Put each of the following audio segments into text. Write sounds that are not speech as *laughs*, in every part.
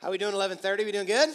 How are we doing? Eleven thirty. We doing good?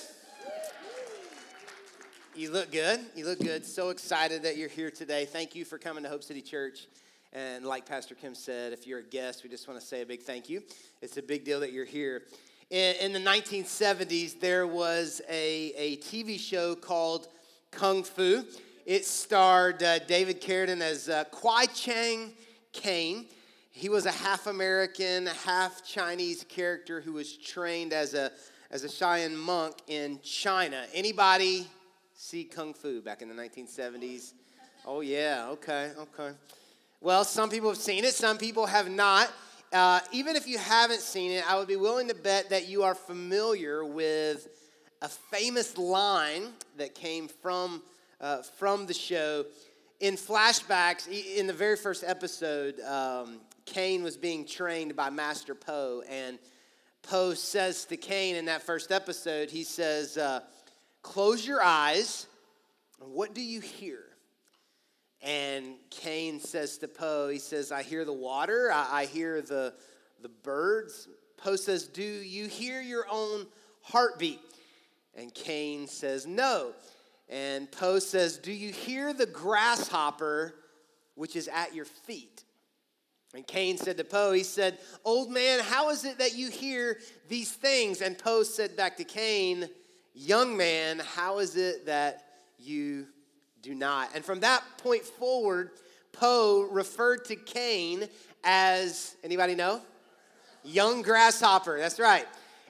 You look good. You look good. So excited that you're here today. Thank you for coming to Hope City Church. And like Pastor Kim said, if you're a guest, we just want to say a big thank you. It's a big deal that you're here. In, in the 1970s, there was a, a TV show called Kung Fu. It starred uh, David Carradine as uh, Kwai Chang Caine. He was a half American, half Chinese character who was trained as a as a Shaolin monk in China. Anybody see Kung Fu back in the 1970s? Oh, yeah, okay, okay. Well, some people have seen it, some people have not. Uh, even if you haven't seen it, I would be willing to bet that you are familiar with a famous line that came from, uh, from the show. In flashbacks, in the very first episode, um, Caine was being trained by Master Po, and Po says to Caine in that first episode, he says, uh, Close your eyes. What do you hear? And Caine says to Po, he says, I hear the water, I, I hear the, the birds. Po says, Do you hear your own heartbeat? And Caine says, No. And Po says, Do you hear the grasshopper which is at your feet? And Caine said to Po, he said, Old man, how is it that you hear these things? And Po said back to Caine, Young man, how is it that you do not? And from that point forward, Po referred to Caine as, anybody know? Young grasshopper, that's right.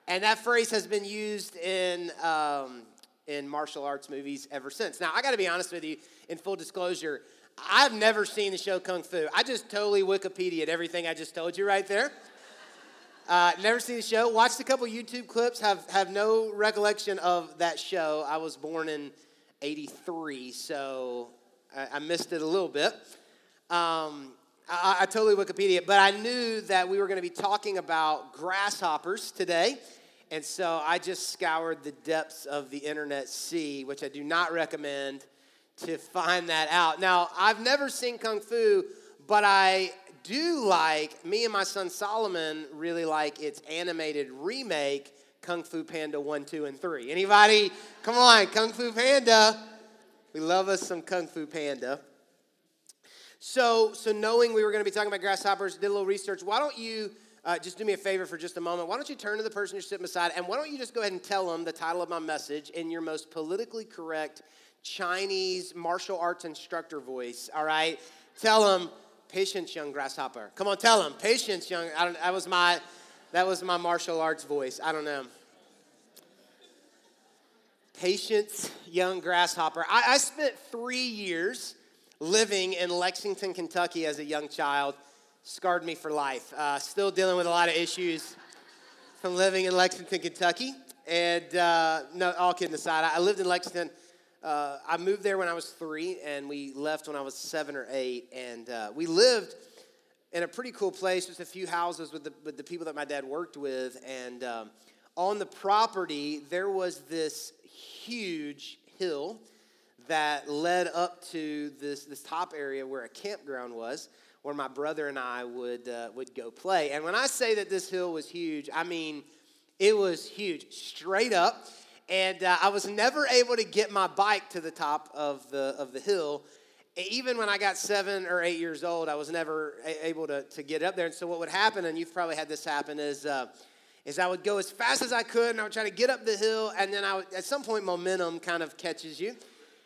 And that phrase has been used in, um, in martial arts movies ever since. Now, I gotta be honest with you, in full disclosure, I've never seen the show Kung Fu. I just totally Wikipedia'd everything I just told you right there. Uh, never seen the show. Watched a couple YouTube clips. Have have no recollection of that show. I was born in '83, so I, I, missed it a little bit. Um, I, I totally Wikipedia, but I knew that we were going to be talking about grasshoppers today. And so I just scoured the depths of the internet sea, which I do not recommend to find that out. Now, I've never seen Kung Fu, but I do like, me and my son Solomon really like its animated remake, Kung Fu Panda 1, 2, and 3. Anybody? Come on, Kung Fu Panda. We love us some Kung Fu Panda. So, so knowing we were going to be talking about grasshoppers, did a little research. Why don't you uh, just do me a favor for just a moment? Why don't you turn to the person you're sitting beside, and why don't you just go ahead and tell them the title of my message in your most politically correct Chinese martial arts instructor voice, all right? Tell him, patience, young grasshopper. Come on, tell him, patience, young. I don't, that was my, that was my martial arts voice. I don't know. Patience, young grasshopper. I, I spent three years living in Lexington, Kentucky as a young child. Scarred me for life. Uh, still dealing with a lot of issues from living in Lexington, Kentucky. And uh, no, all kidding aside, I lived in Lexington uh, I moved there when I was three, and we left when I was seven or eight. And uh, we lived in a pretty cool place, just a few houses with the, with the people that my dad worked with. And um, on the property, there was this huge hill that led up to this, this top area where a campground was, where my brother and I would, uh, would go play. And when I say that this hill was huge, I mean it was huge, straight up and uh, I was never able to get my bike to the top of the, of the hill. Even when I got seven or eight years old, I was never a- able to, to get up there. And so, what would happen, and you've probably had this happen, is, uh, is I would go as fast as I could, and I would try to get up the hill, and then I would, at some point, momentum kind of catches you,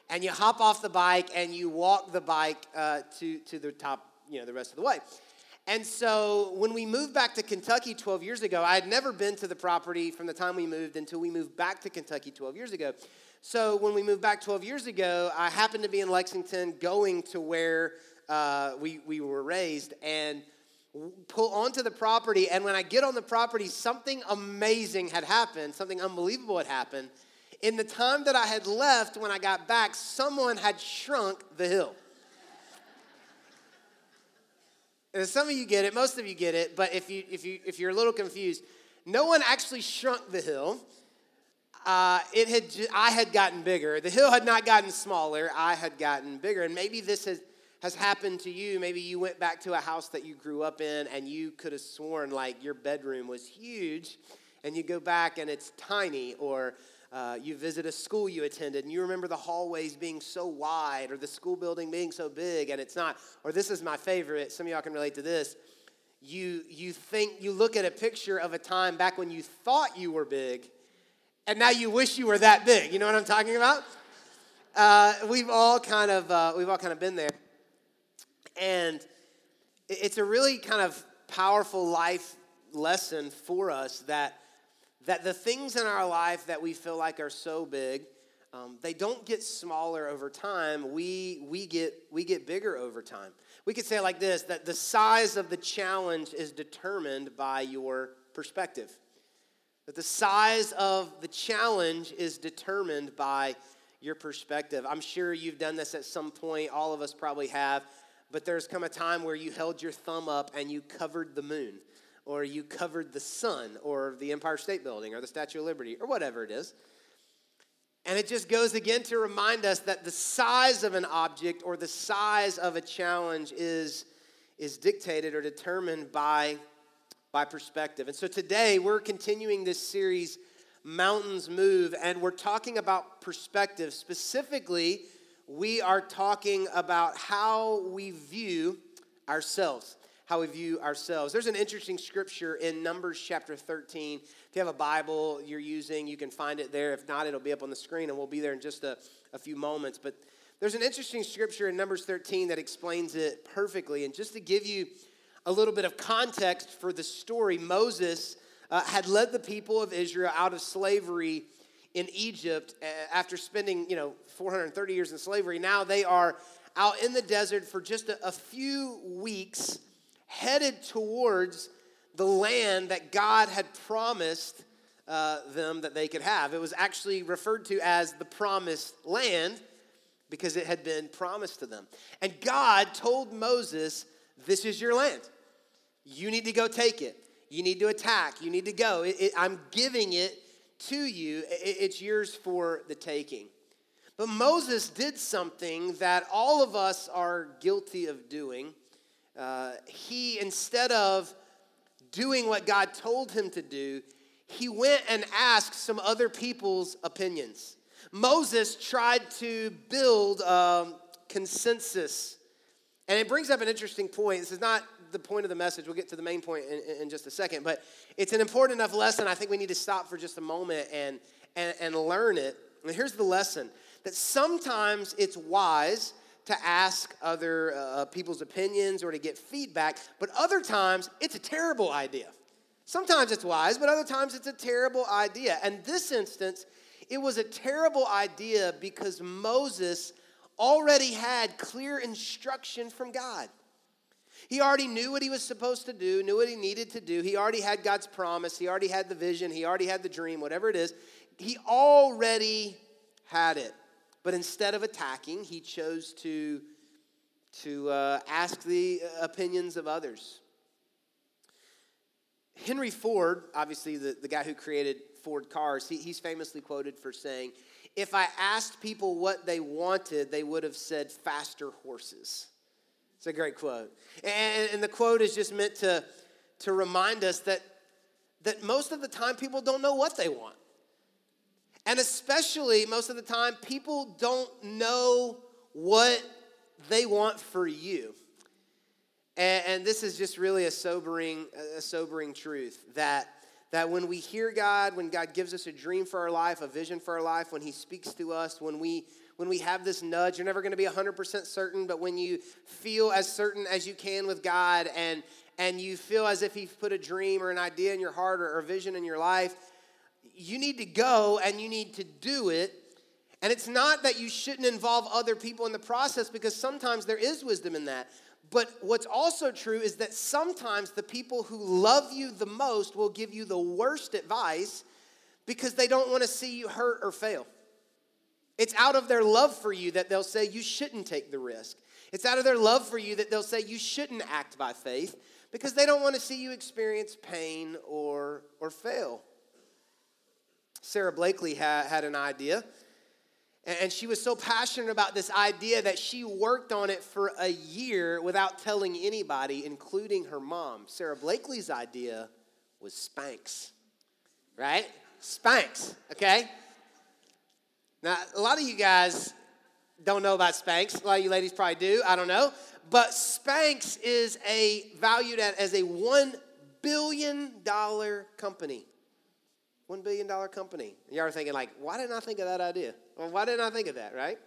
and you hop off the bike and you walk the bike uh, to, to the top, you know, the rest of the way. And so when we moved back to Kentucky 12 years ago, I had never been to the property from the time we moved until we moved back to Kentucky 12 years ago. So when we moved back 12 years ago, I happened to be in Lexington going to where uh, we, we were raised and pull onto the property. And when I get on the property, something amazing had happened, something unbelievable had happened. In the time that I had left, when I got back, someone had shrunk the hill. And some of you get it, most of you get it, but if, you, if, you, if you're a little confused, no one actually shrunk the hill. Uh, it had, I had gotten bigger. The hill had not gotten smaller, I had gotten bigger. And maybe this has, has happened to you. Maybe you went back to a house that you grew up in and you could have sworn like your bedroom was huge and you go back and it's tiny, or uh, you visit a school you attended and you remember the hallways being so wide or the school building being so big and it's not, or this is my favorite, some of y'all can relate to this. You, you think, you look at a picture of a time back when you thought you were big and now you wish you were that big. You know what I'm talking about? Uh, we've all kind of, uh, we've all kind of been there. And it's a really kind of powerful life lesson for us that that the things in our life that we feel like are so big um, they don't get smaller over time. We we get we get bigger over time. We could say it like this that the size of the challenge is determined by your perspective. That the size of the challenge is determined by your perspective. I'm sure you've done this at some point. All of us probably have. But there's come a time where you held your thumb up and you covered the moon or you covered the sun or the Empire State Building or the Statue of Liberty or whatever it is. And it just goes again to remind us that the size of an object or the size of a challenge is, is dictated or determined by, by perspective. And so today we're continuing this series, Mountains Move, and we're talking about perspective. Specifically, we are talking about how we view ourselves how we view ourselves. There's an interesting scripture in Numbers chapter 13. If you have a Bible you're using, you can find it there. If not, it'll be up on the screen and we'll be there in just a, a few moments. But there's an interesting scripture in Numbers 13 that explains it perfectly. And just to give you a little bit of context for the story, Moses uh, had led the people of Israel out of slavery in Egypt uh, after spending, you know, 430 years in slavery. Now they are out in the desert for just a, a few weeks headed towards the land that God had promised uh, them that they could have. It was actually referred to as the promised land because it had been promised to them. And God told Moses, This is your land. You need to go take it. You need to attack. You need to go. It, it, I'm giving it to you. It, it's yours for the taking. But Moses did something that all of us are guilty of doing uh, he, instead of doing what God told him to do, he went and asked some other people's opinions. Moses tried to build um, consensus. And it brings up an interesting point. This is not the point of the message. We'll get to the main point in, in, just a second. But it's an important enough lesson. I think we need to stop for just a moment and, and, and learn it. And here's the lesson that sometimes it's wise to ask other uh, people's opinions or to get feedback, but other times it's a terrible idea. Sometimes it's wise, but other times it's a terrible idea. And this instance, it was a terrible idea because Moses already had clear instruction from God. He already knew what he was supposed to do, knew what he needed to do. He already had God's promise. He already had the vision. He already had the dream, whatever it is. He already had it. But instead of attacking, he chose to, to uh, ask the opinions of others. Henry Ford, obviously the, the guy who created Ford cars, he, he's famously quoted for saying, If I asked people what they wanted, they would have said faster horses. It's a great quote. And, and the quote is just meant to, to remind us that, that most of the time people don't know what they want. And especially most of the time, people don't know what they want for you. And, and this is just really a sobering, a sobering truth that, that when we hear God, when God gives us a dream for our life, a vision for our life, when He speaks to us, when we when we have this nudge, you're never going to be 100% certain, but when you feel as certain as you can with God and and you feel as if He's put a dream or an idea in your heart or, or a vision in your life, you need to go and you need to do it. And it's not that you shouldn't involve other people in the process because sometimes there is wisdom in that. But what's also true is that sometimes the people who love you the most will give you the worst advice because they don't want to see you hurt or fail. It's out of their love for you that they'll say you shouldn't take the risk. It's out of their love for you that they'll say you shouldn't act by faith because they don't want to see you experience pain or, or fail. Sara Blakely had, had an idea. And she was so passionate about this idea that she worked on it for a year without telling anybody, including her mom. Sara Blakely's idea was Spanx. right? Spanx, okay? Now, a lot of you guys don't know about Spanx. A lot of you ladies probably do. I don't know. But Spanx is a valued at as a $1 billion company. $1 billion company. Y'all are thinking, like, why didn't I think of that idea? Well, why didn't I think of that, right?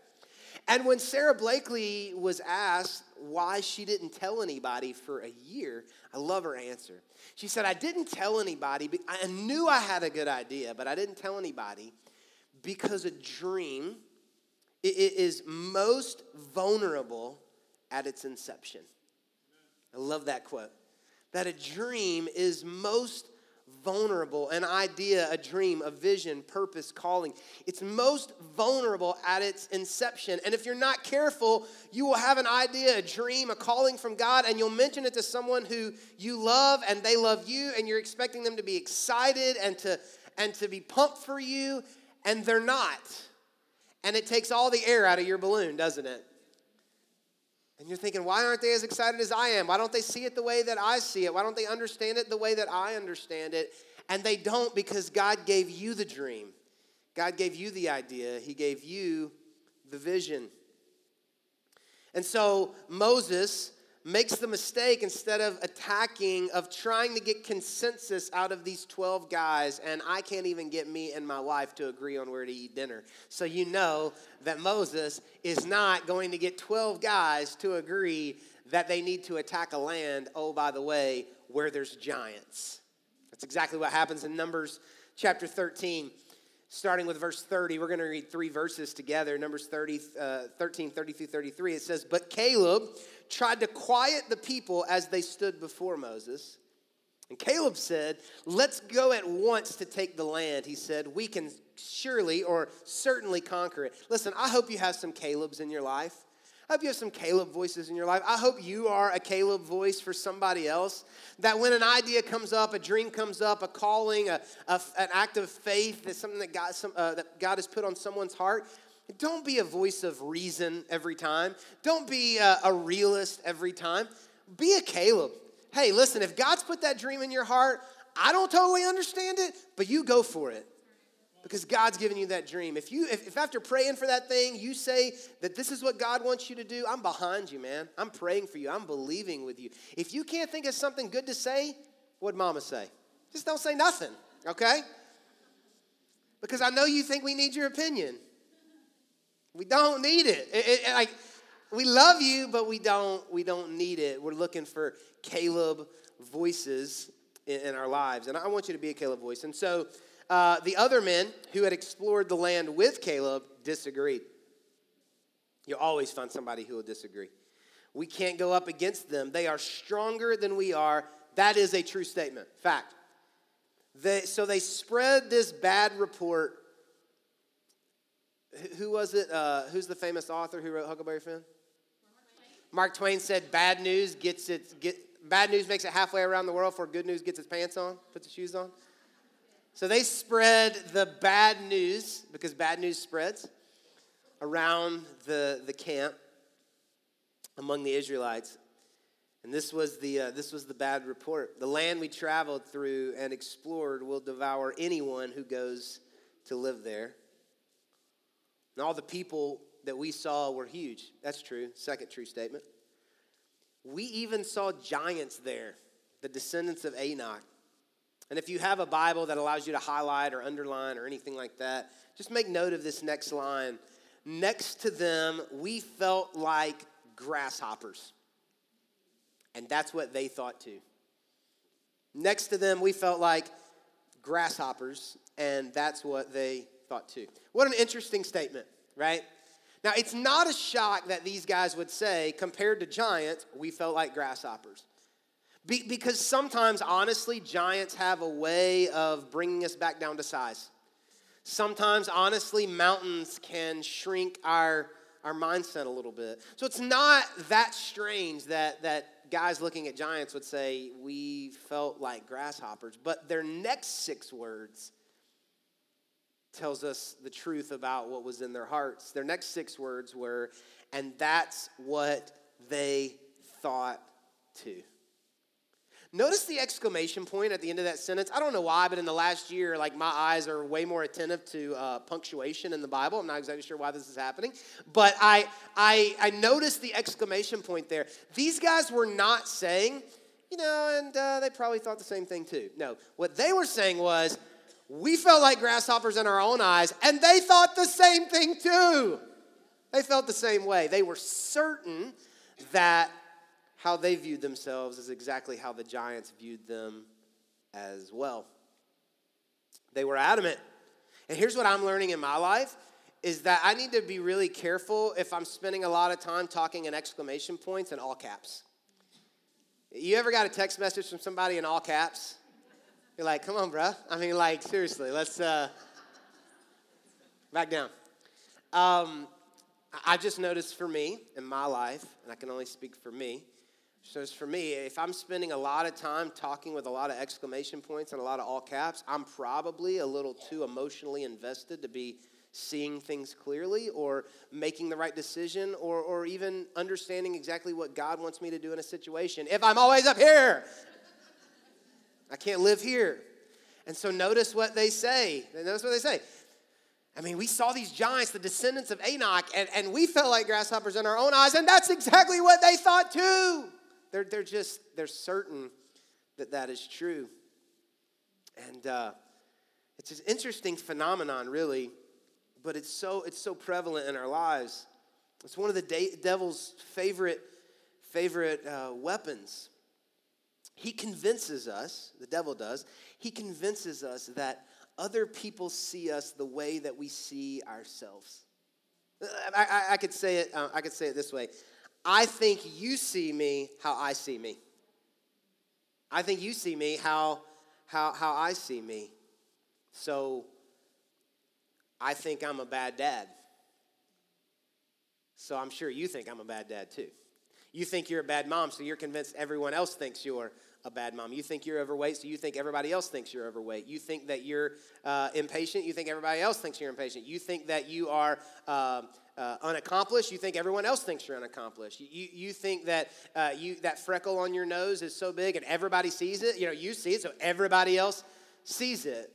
And when Sara Blakely was asked why she didn't tell anybody for a year, I love her answer. She said, I didn't tell anybody. I knew I had a good idea, but I didn't tell anybody because a dream is most vulnerable at its inception. I love that quote. That a dream is most vulnerable, an idea, a dream, a vision, purpose, calling. It's most vulnerable at its inception. And if you're not careful, you will have an idea, a dream, a calling from God, and you'll mention it to someone who you love and they love you, and you're expecting them to be excited and to, and to be pumped for you, and they're not. And it takes all the air out of your balloon, doesn't it? And you're thinking, why aren't they as excited as I am? Why don't they see it the way that I see it? Why don't they understand it the way that I understand it? And they don't because God gave you the dream. God gave you the idea. He gave you the vision. And so Moses makes the mistake instead of attacking of trying to get consensus out of these 12 guys and i can't even get me and my wife to agree on where to eat dinner. So you know that moses is not going to get 12 guys to agree that they need to attack a land oh by the way where there's giants. That's exactly what happens in numbers chapter 13 starting with verse 30 we're going to read three verses together numbers 30 uh, 13 30 through 33 it says but caleb tried to quiet the people as they stood before Moses. And Caleb said, Let's go at once to take the land. He said, We can surely or certainly conquer it. Listen, I hope you have some Caleb's in your life. Hope you have some Caleb voices in your life. I hope you are a Caleb voice for somebody else. That when an idea comes up, a dream comes up, a calling, a, a an act of faith, that's something that God, some, uh, that God has put on someone's heart, don't be a voice of reason every time. Don't be a, a realist every time. Be a Caleb. Hey, listen, if God's put that dream in your heart, I don't totally understand it, but you go for it because God's given you that dream. If you if, if, after praying for that thing, you say that this is what God wants you to do, I'm behind you, man. I'm praying for you. I'm believing with you. If you can't think of something good to say, what'd mama say? Just don't say nothing, okay? Because I know you think we need your opinion. We don't need it. it, it like we love you, but we don't we don't need it. We're looking for Caleb voices in, in our lives, and I want you to be a Caleb voice. And so, uh, the other men who had explored the land with Caleb disagreed. You'll always find somebody who will disagree. We can't go up against them. They are stronger than we are. That is a true statement. Fact. They, so they spread this bad report who was it? Uh, who's the famous author who wrote Huckleberry Finn? Mark Twain said, "Bad news gets its get bad news makes it halfway around the world, for good news gets its pants on, puts its shoes on." So they spread the bad news because bad news spreads around the the camp among the Israelites. And this was the uh, this was the bad report. The land we traveled through and explored will devour anyone who goes to live there. And all the people that we saw were huge. That's true. Second true statement. We even saw giants there, the descendants of Anak. And if you have a Bible that allows you to highlight or underline or anything like that, just make note of this next line. Next to them, we felt like grasshoppers. And that's what they thought too. Next to them, we felt like grasshoppers, and that's what they thought too. What an interesting statement, right? Now, it's not a shock that these guys would say, compared to giants, we felt like grasshoppers. Be- because sometimes, honestly, giants have a way of bringing us back down to size. Sometimes, honestly, mountains can shrink our, our mindset a little bit. So it's not that strange that, that guys looking at giants would say, we felt like grasshoppers. But their next six words tells us the truth about what was in their hearts. Their next six words were, and that's what they thought too. Notice the exclamation point at the end of that sentence. I don't know why, but in the last year, like my eyes are way more attentive to uh, punctuation in the Bible. I'm not exactly sure why this is happening, but I, I, I noticed the exclamation point there. These guys were not saying, you know, and uh, they probably thought the same thing too. No, what they were saying was, we felt like grasshoppers in our own eyes, and they thought the same thing too. They felt the same way. They were certain that how they viewed themselves is exactly how the giants viewed them as well. They were adamant. And here's what I'm learning in my life is that I need to be really careful if I'm spending a lot of time talking in exclamation points and all caps. You ever got a text message from somebody in all caps? You're like, come on, bro. I mean, like, seriously, let's uh, back down. Um, I just noticed for me in my life, and I can only speak for me, so for me, if I'm spending a lot of time talking with a lot of exclamation points and a lot of all caps, I'm probably a little too emotionally invested to be seeing things clearly or making the right decision or, or even understanding exactly what God wants me to do in a situation. If I'm always up here, I can't live here. And so notice what they say. Notice what they say. I mean, we saw these giants, the descendants of Enoch, and, and we felt like grasshoppers in our own eyes, and that's exactly what they thought too. They're, they're just, they're certain that that is true. And uh, it's an interesting phenomenon, really, but it's so, it's so prevalent in our lives. It's one of the de- devil's favorite, favorite uh, weapons. He convinces us, the devil does, he convinces us that other people see us the way that we see ourselves. I, I, I could say it. Uh, I could say it this way. I think you see me how I see me. I think you see me how, how, how I see me. So I think I'm a bad dad. So I'm sure you think I'm a bad dad too. You think you're a bad mom, so you're convinced everyone else thinks you're a bad mom. You think you're overweight, so you think everybody else thinks you're overweight. You think that you're uh, impatient, you think everybody else thinks you're impatient. You think that you are uh, uh, unaccomplished, you think everyone else thinks you're unaccomplished. You, you, you think that uh, you, that freckle on your nose is so big and everybody sees it. You know, you see it, so everybody else sees it.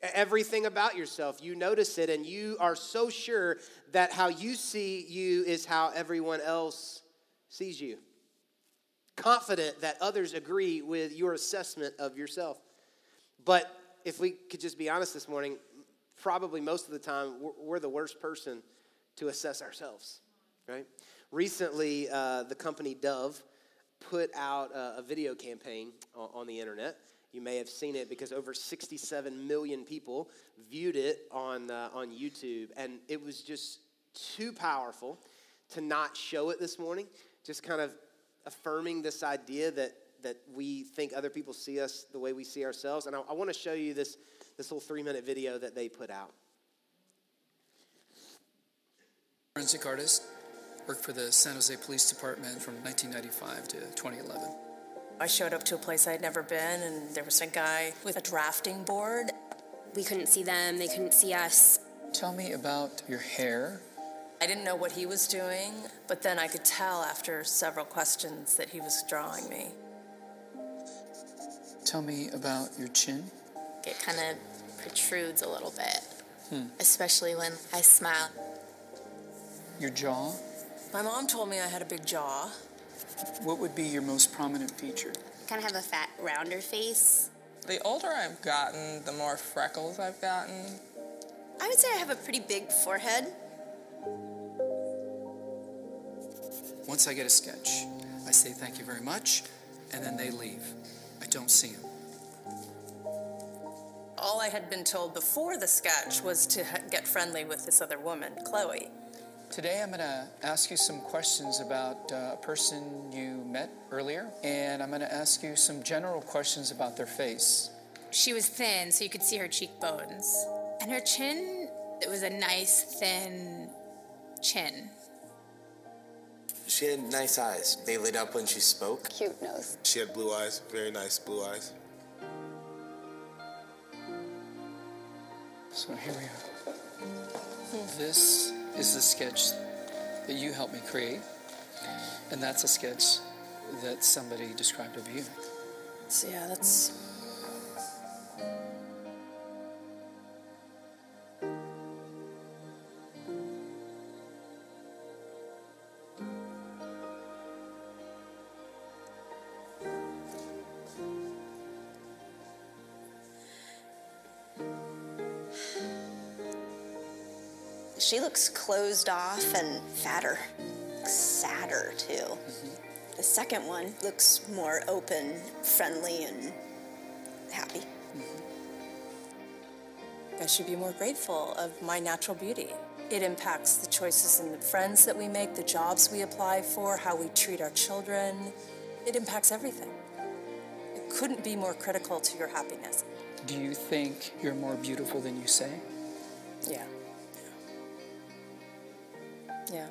Everything about yourself, you notice it, and you are so sure that how you see you is how everyone else sees you. Confident that others agree with your assessment of yourself. But if we could just be honest this morning, probably most of the time, we're the worst person to assess ourselves, right? Recently, uh, the company Dove put out a, a video campaign on, on, the internet. You may have seen it because over 67 million people viewed it on, uh, on YouTube, and it was just too powerful to not show it this morning. Just kind of affirming this idea that, that we think other people see us the way we see ourselves. And I, I want to show you this, this little three minute video that they put out. Forensic artist, worked for the San Jose Police Department from 1995 to 2011. I showed up to a place I'd never been, and there was a guy with a drafting board. We couldn't see them, they couldn't see us. Tell me about your hair. I didn't know what he was doing, but then I could tell after several questions that he was drawing me. Tell me about your chin. It kind of protrudes a little bit, hmm. especially when I smile. Your jaw? My mom told me I had a big jaw. What would be your most prominent feature? Kind of have a fat, rounder face. The older I've gotten, the more freckles I've gotten. I would say I have a pretty big forehead. Once I get a sketch, I say thank you very much, and then they leave. I don't see them. All I had been told before the sketch was to get friendly with this other woman, Chloe. Today I'm going to ask you some questions about uh, a person you met earlier, and I'm going to ask you some general questions about their face. She was thin, so you could see her cheekbones. And her chin, it was a nice, thin chin. She had nice eyes. They lit up when she spoke. Cute nose. She had blue eyes, very nice blue eyes. So here we are. This is the sketch that you helped me create, and that's a sketch that somebody described of you. So, yeah, that's. Looks closed off and fatter, sadder too. The second one looks more open, friendly, and happy. I should be more grateful of my natural beauty. It impacts the choices and the friends that we make, the jobs we apply for, how we treat our children. It impacts everything. It couldn't be more critical to your happiness. Do you think you're more beautiful than you say? Yeah. Yeah.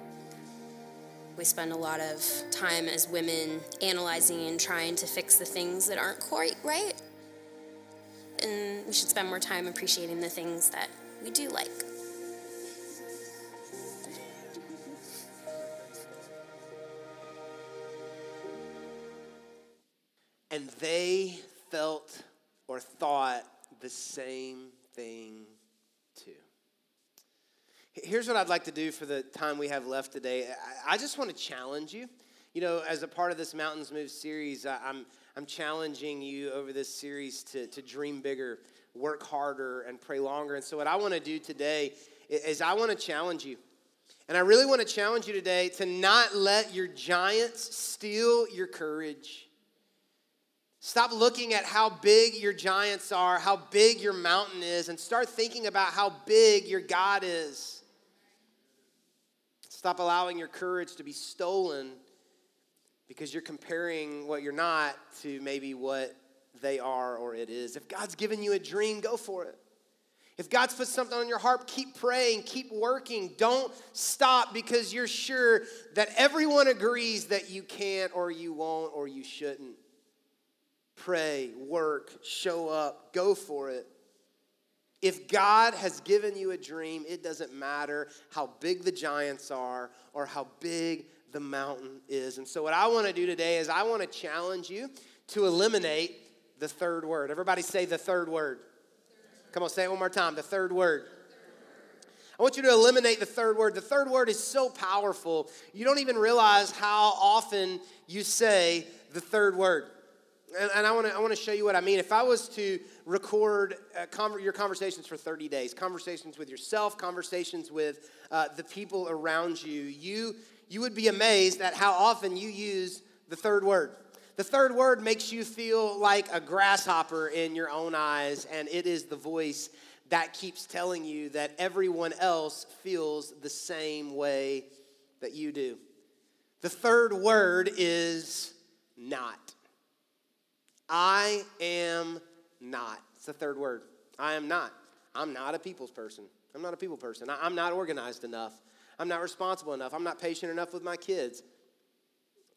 We spend a lot of time as women analyzing and trying to fix the things that aren't quite right. And we should spend more time appreciating the things that we do like. And they felt or thought the same thing too. Here's what I'd like to do for the time we have left today. I- just want to challenge you. You know, as a part of this Mountains Move series, I'm, I'm challenging you over this series to, to dream bigger, work harder, and pray longer. And so, what I want to do today is I want to challenge you. And I really want to challenge you today to not let your giants steal your courage. Stop looking at how big your giants are, how big your mountain is, and start thinking about how big your God is. Stop allowing your courage to be stolen because you're comparing what you're not to maybe what they are or it is. If God's given you a dream, go for it. If God's put something on your heart, keep praying, keep working. Don't stop because you're sure that everyone agrees that you can't or you won't or you shouldn't. Pray, work, show up, go for it. If God has given you a dream, it doesn't matter how big the giants are or how big the mountain is. And so, what I want to do today is I want to challenge you to eliminate the third word. Everybody say the third word. Come on, say it one more time. The third word. I want you to eliminate the third word. The third word is so powerful, you don't even realize how often you say the third word. And, and I want to I want to show you what I mean. If I was to record uh, conver- your conversations for 30 days, conversations with yourself, conversations with uh, the people around you, you you would be amazed at how often you use the third word. The third word makes you feel like a grasshopper in your own eyes, and it is the voice that keeps telling you that everyone else feels the same way that you do. The third word is not. I am not. It's the third word. I am not. I'm not a people's person. I'm not a people person. I- I'm not organized enough. I'm not responsible enough. I'm not patient enough with my kids.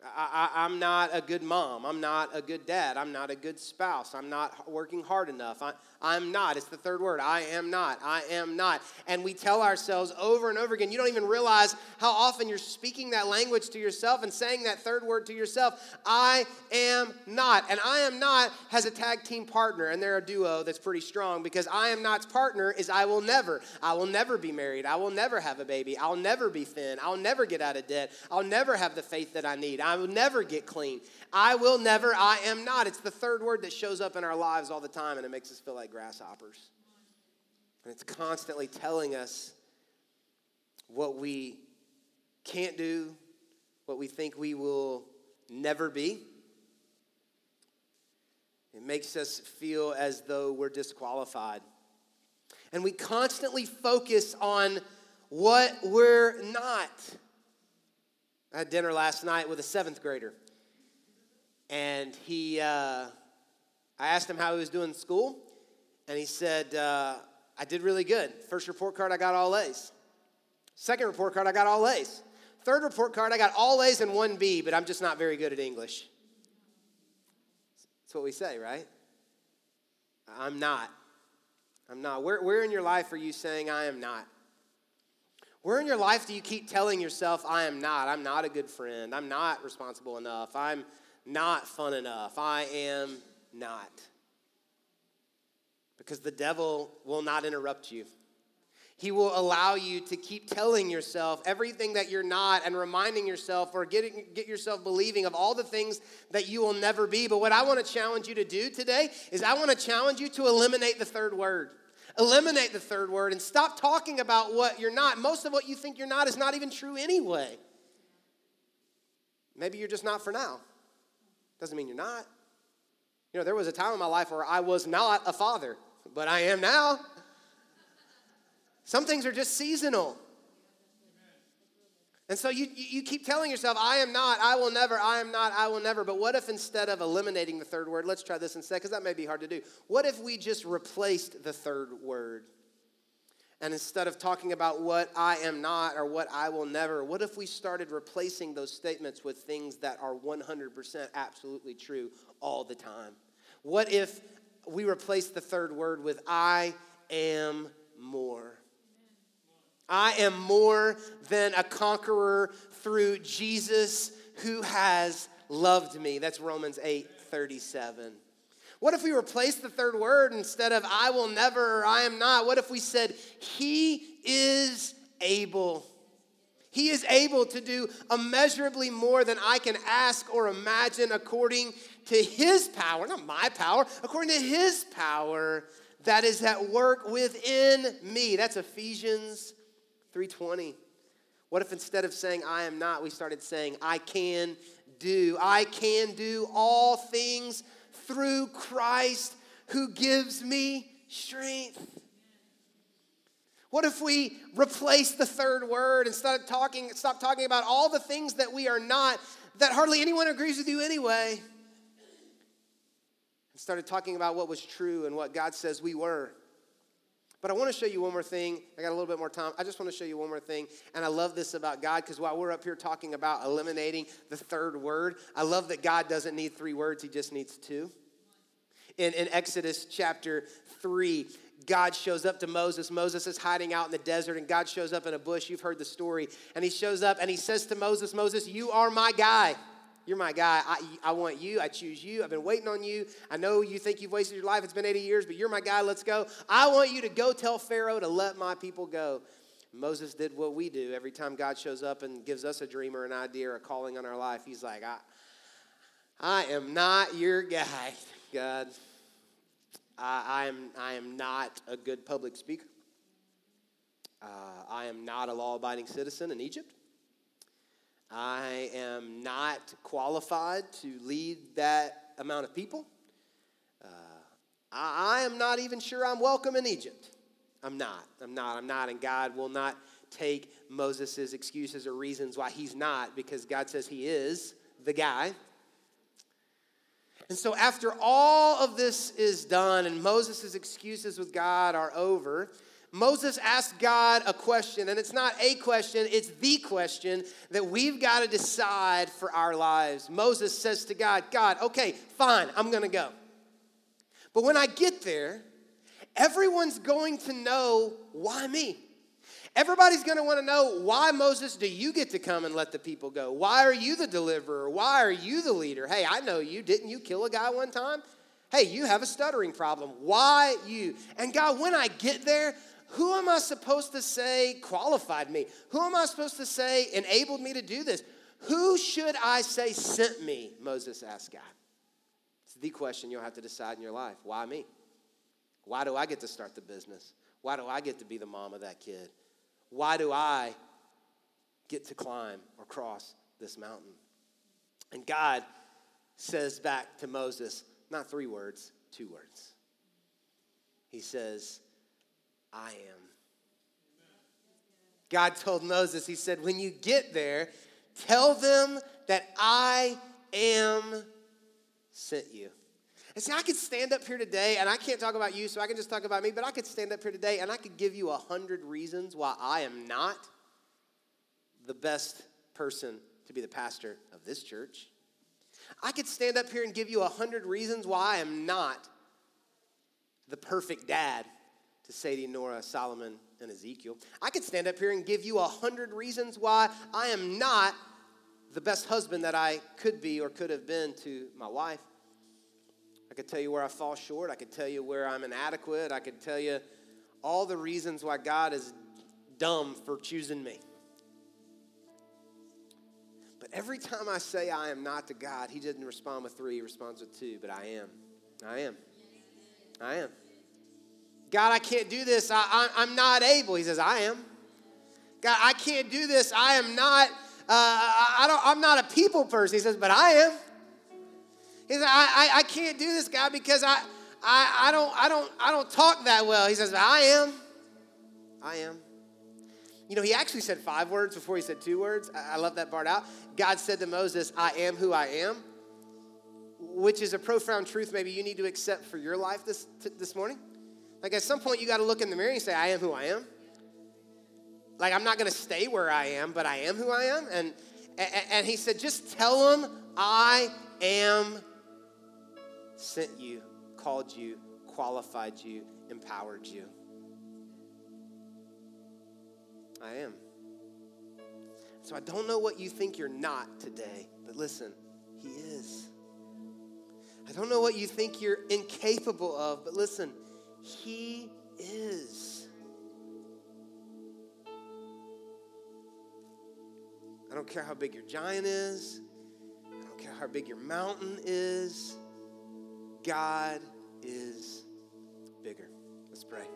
I, I, I'm not a good mom. I'm not a good dad. I'm not a good spouse. I'm not working hard enough. I'm not. It's the third word. I am not. I am not. And we tell ourselves over and over again, you don't even realize how often you're speaking that language to yourself and saying that third word to yourself. I am not. And I am not has a tag team partner, and they're a duo that's pretty strong because I am not's partner is I will never. I will never be married. I will never have a baby. I'll never be thin. I'll never get out of debt. I'll never have the faith that I need. I will never get clean. I will never, I am not. It's the third word that shows up in our lives all the time, and it makes us feel like grasshoppers. And it's constantly telling us what we can't do, what we think we will never be. It makes us feel as though we're disqualified. And we constantly focus on what we're not. I had dinner last night with a seventh grader. And he, uh, I asked him how he was doing in school. And he said, uh, I did really good. First report card, I got all A's. Second report card, I got all A's. Third report card, I got all A's and one B, but I'm just not very good at English. That's what we say, right? I'm not. I'm not. Where, where in your life are you saying, I am not? Where in your life do you keep telling yourself, I am not? I'm not a good friend. I'm not responsible enough. I'm not fun enough. I am not. Because the devil will not interrupt you. He will allow you to keep telling yourself everything that you're not and reminding yourself or getting, get yourself believing of all the things that you will never be. But what I want to challenge you to do today is I want to challenge you to eliminate the third word. Eliminate the third word and stop talking about what you're not. Most of what you think you're not is not even true anyway. Maybe you're just not for now. Doesn't mean you're not. You know, there was a time in my life where I was not a father, but I am now. Some things are just seasonal. And so you, you keep telling yourself, I am not, I will never, I am not, I will never. But what if instead of eliminating the third word, let's try this instead, because that may be hard to do. What if we just replaced the third word? And instead of talking about what I am not or what I will never, what if we started replacing those statements with things that are 100% absolutely true all the time? What if we replace the third word with I am more? I am more than a conqueror through Jesus who has loved me. That's Romans 8 37. What if we replaced the third word instead of I will never or I am not? What if we said, He is able? He is able to do immeasurably more than I can ask or imagine according to His power, not my power, according to His power that is at work within me. That's Ephesians 320. What if instead of saying I am not, we started saying I can do? I can do all things through Christ who gives me strength. What if we replace the third word and start talking, stop talking about all the things that we are not, that hardly anyone agrees with you anyway, and started talking about what was true and what God says we were? But I want to show you one more thing. I got a little bit more time. I just want to show you one more thing. And I love this about God because while we're up here talking about eliminating the third word, I love that God doesn't need three words, He just needs two. In, in Exodus chapter 3, God shows up to Moses. Moses is hiding out in the desert, and God shows up in a bush. You've heard the story. And he shows up and he says to Moses, Moses, you are my guy. You're my guy. I, I want you. I choose you. I've been waiting on you. I know you think you've wasted your life. It's been 80 years, but you're my guy. Let's go. I want you to go tell Pharaoh to let my people go. Moses did what we do every time God shows up and gives us a dream or an idea or a calling on our life. He's like, I, I am not your guy, *laughs* God. I, I am, I am not a good public speaker. Uh, I am not a law abiding citizen in Egypt. I am not qualified to lead that amount of people. Uh, I, I am not even sure I'm welcome in Egypt. I'm not. I'm not. I'm not. And God will not take Moses' excuses or reasons why he's not because God says he is the guy. And so, after all of this is done and Moses' excuses with God are over, Moses asked God a question, and it's not a question, it's the question that we've got to decide for our lives. Moses says to God, God, okay, fine, I'm going to go. But when I get there, everyone's going to know why me. Everybody's going to want to know why, Moses, do you get to come and let the people go? Why are you the deliverer? Why are you the leader? Hey, I know you. Didn't you kill a guy one time? Hey, you have a stuttering problem. Why you? And God, when I get there, who am I supposed to say qualified me? Who am I supposed to say enabled me to do this? Who should I say sent me? Moses asked God. It's the question you'll have to decide in your life. Why me? Why do I get to start the business? Why do I get to be the mom of that kid? Why do I get to climb or cross this mountain? And God says back to Moses, not three words, two words. He says, I am. God told Moses, He said, when you get there, tell them that I am sent you. And see, I could stand up here today, and I can't talk about you, so I can just talk about me, but I could stand up here today and I could give you a hundred reasons why I am not the best person to be the pastor of this church. I could stand up here and give you a hundred reasons why I am not the perfect dad to Sadie, Nora, Solomon, and Ezekiel. I could stand up here and give you a hundred reasons why I am not the best husband that I could be or could have been to my wife. I could tell you where I fall short. I could tell you where I'm inadequate. I could tell you all the reasons why God is dumb for choosing me. But every time I say I am not to God, He doesn't respond with three, He responds with two. But I am. I am. I am. God, I can't do this. I, am not able. He says, I am. God, I can't do this. I am not. Uh, I don't. I'm not a people person. He says, but I am. He says, I, I, I can't do this, God, because I, I, I don't, I don't, I don't talk that well. He says, I am. I am. You know, he actually said five words before he said two words. I, I love that part out. God said to Moses, I am who I am, which is a profound truth maybe you need to accept for your life this, t- this morning. Like at some point, you got to look in the mirror and say, I am who I am. Like, I'm not going to stay where I am, but I am who I am. And, and, and he said, just tell them I am sent you, called you, qualified you, empowered you. I am. So I don't know what you think you're not today, but listen, He is. I don't know what you think you're incapable of, but listen, He is. I don't care how big your giant is. I don't care how big your mountain is. God is bigger. Let's pray.